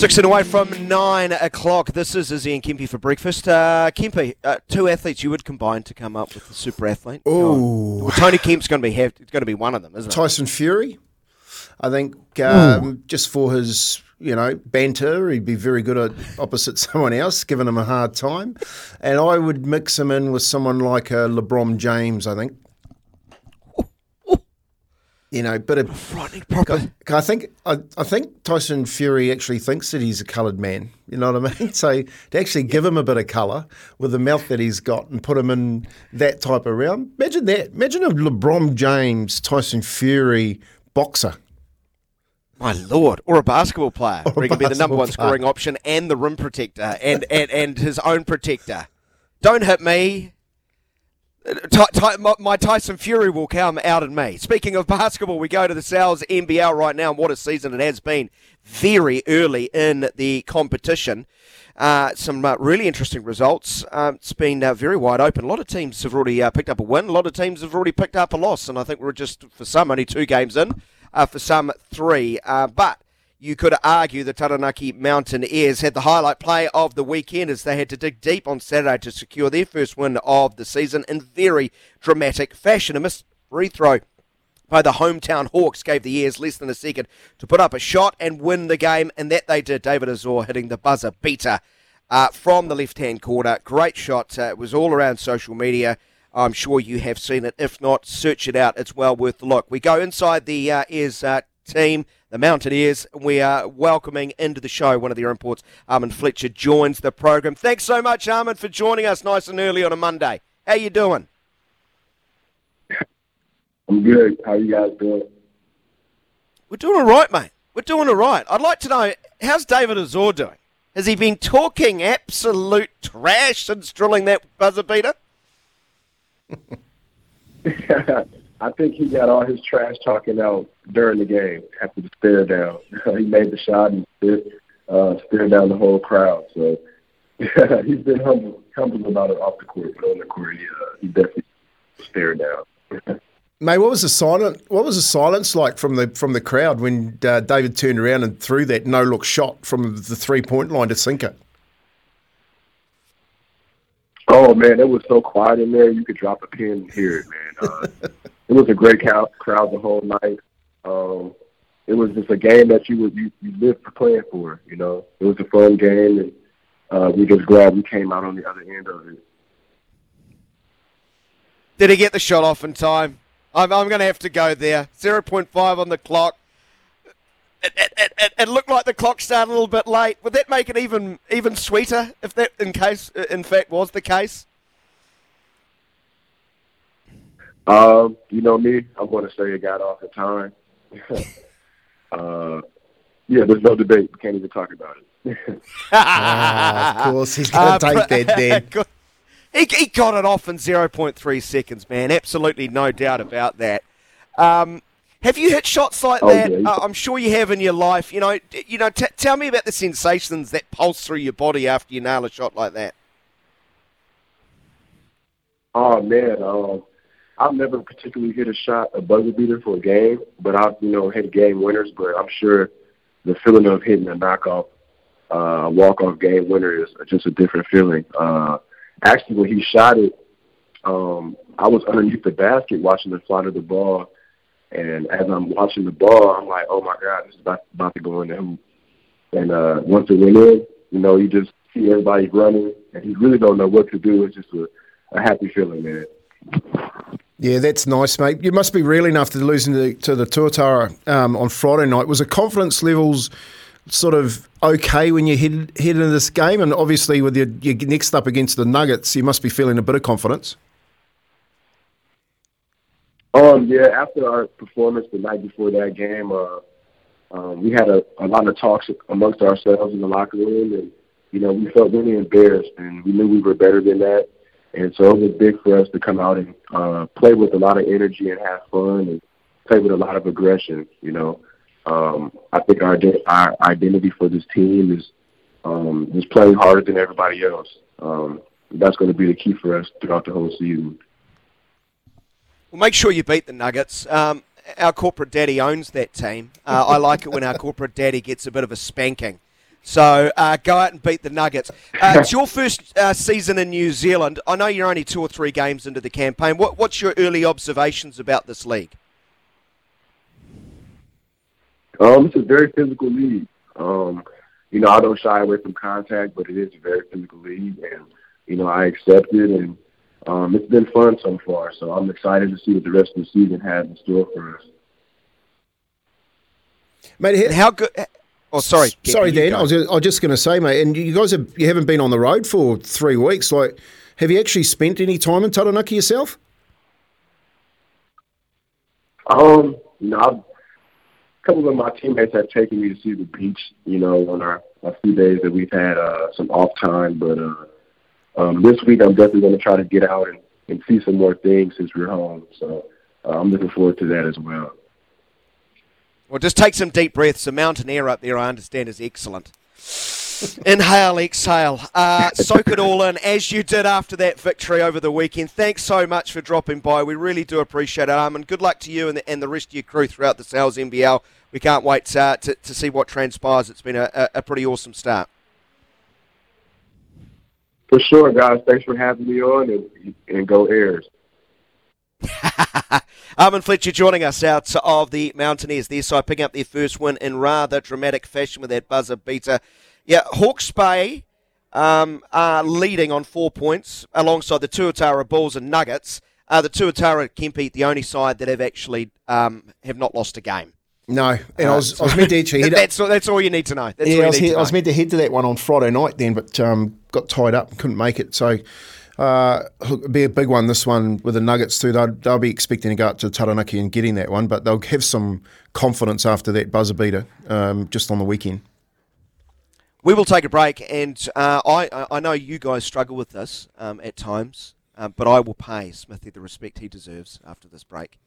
Six and away from nine o'clock. This is Izzy and Kempy for breakfast. Uh, Kempy, uh, two athletes you would combine to come up with the super athlete. Oh, Well, Tony Kemp's going to be have, going to be one of them, isn't it? Tyson Fury. I think um, just for his, you know, banter, he'd be very good at opposite someone else, giving him a hard time. And I would mix him in with someone like uh, LeBron James. I think. You know, but of Frightening proper. I think I, I think Tyson Fury actually thinks that he's a coloured man. You know what I mean? So to actually give him a bit of colour with the mouth that he's got and put him in that type of round. Imagine that. Imagine a LeBron James, Tyson Fury boxer. My lord, or a basketball player. Or a Where he could be the number one player. scoring option and the rim protector and, and, and his own protector. Don't hit me. My, Tyson Fury will come out in me. Speaking of basketball, we go to the Sal's NBL right now, and what a season it has been. Very early in the competition. Uh, some uh, really interesting results. Um, it's been uh, very wide open. A lot of teams have already uh, picked up a win. A lot of teams have already picked up a loss, and I think we're just for some only two games in, uh, for some three. Uh, but you could argue the Taranaki Mountainairs had the highlight play of the weekend as they had to dig deep on Saturday to secure their first win of the season in very dramatic fashion. A missed free throw by the hometown Hawks gave the Airs less than a second to put up a shot and win the game, and that they did. David Azor hitting the buzzer beater uh, from the left hand corner. Great shot. Uh, it was all around social media. I'm sure you have seen it. If not, search it out. It's well worth the look. We go inside the uh, uh, team, the Mountainairs. We are welcoming into the show one of their imports. Armon Fletcher joins the program. Thanks so much, Armon, for joining us nice and early on a Monday. How you doing? I'm good. How you guys doing? We're doing all right, mate. We're doing all right. I'd like to know how's David Azor doing? Has he been talking absolute trash since drilling that buzzer beater? I think he got all his trash talking out during the game after the stare down. he made the shot and stared, uh, stared down the whole crowd. So he's been humble, humble about it off the court, but on the court, he, uh, he definitely stared down. Mate, what was the silent? What was the silence like from the from the crowd when uh, David turned around and threw that no look shot from the three point line to sink it? Oh man, it was so quiet in there. You could drop a pin and hear it, man. Uh, it was a great crowd, the whole night. Um, it was just a game that you would you, you lived for playing for. You know, it was a fun game, and uh, we're just glad we came out on the other end of it. Did he get the shot off in time? I'm, I'm going to have to go there. 0.5 on the clock. It, it, it, it looked like the clock started a little bit late. Would that make it even even sweeter if that, in case, in fact, was the case? Um, you know me, I'm going to say it got off the time. uh, yeah, there's no debate. We can't even talk about it. Ah, of course, he's going to Uh, take that then. He, he got it off in 0.3 seconds, man. Absolutely no doubt about that. Um, have you hit shots like Oh, that? yeah. Uh, I'm sure you have in your life. You know, you know. T- tell me about the sensations that pulse through your body after you nail a shot like that. Oh man, um, I've never particularly hit a shot, a buzzer beater for a game, but I've you know hit game winners. But I'm sure the feeling of hitting a knockoff, uh, walk off game winner is just a different feeling. Uh, actually, when he shot it, um, I was underneath the basket watching the fly of the ball, and as I'm watching the ball, I'm like, oh my god, this is about, about to go in the hoop. And uh, once it went in, you know, you just see everybody running, and you really don't know what to do. It's just a a happy feeling, man. Yeah, that's nice, mate. You must be reeling after losing to, to the Tuatara um, on Friday night. Was the confidence levels sort of okay when you head, head into this game? And obviously, with your, your next up against the Nuggets, you must be feeling a bit of confidence. Um, yeah, after our performance the night before that game, uh, um, we had a, a lot of talks amongst ourselves in the locker room, and you know, we felt really embarrassed, and we knew we were better than that. And so it was big for us to come out and uh, play with a lot of energy and have fun and play with a lot of aggression. You know, um, I think our our identity for this team is um, just playing harder than everybody else. Um, that's going to be the key for us throughout the whole season. Well, make sure you beat the Nuggets. Um, our corporate daddy owns that team. Uh, I like it when our corporate daddy gets a bit of a spanking. So uh, go out and beat the Nuggets. Uh, it's your first uh, season in New Zealand. I know you're only two or three games into the campaign. What, what's your early observations about this league? Um, it's a very physical league. Um, you know, I don't shy away from contact, but it is a very physical league, and you know, I accept it, and um, it's been fun so far. So I'm excited to see what the rest of the season has in store for us. Mate, how good? Oh, sorry, sorry, Dan. I was, just, I was just going to say, mate, and you guys have you haven't been on the road for three weeks. Like, have you actually spent any time in Taranaki yourself? Um, no, I've, a couple of my teammates have taken me to see the beach. You know, on our a few days that we've had uh, some off time, but uh, um, this week I'm definitely going to try to get out and, and see some more things since we're home. So uh, I'm looking forward to that as well. Well, just take some deep breaths. The mountain air up there, I understand, is excellent. Inhale, exhale. Uh, soak it all in as you did after that victory over the weekend. Thanks so much for dropping by. We really do appreciate it, Armon. Good luck to you and the, and the rest of your crew throughout the Sal's NBL. We can't wait uh, to, to see what transpires. It's been a, a, a pretty awesome start. For sure, guys. Thanks for having me on, and, and go Airs. Armon Fletcher joining us out of the Mountainairs there, so picking up their first win in rather dramatic fashion with that buzzer beater. Yeah, Hawke's Bay um, are leading on four points alongside the Tuatara Bulls and Nuggets. Uh, the Tuatara Kempy, the only side that have actually um, have not lost a game. No, and uh, I, was, I was meant to actually head that's, that's all you need to know. That's yeah, I was, he, I was, meant to head to that one on Friday night then, but um, got tied up and couldn't make it. So uh, it'll be a big one, this one with the Nuggets too. They'll, they'll be expecting to go up to Taranaki and getting that one, but they'll have some confidence after that buzzer beater um, just on the weekend. We will take a break, and uh, I, I know you guys struggle with this um, at times, uh, but I will pay Smithy the respect he deserves after this break.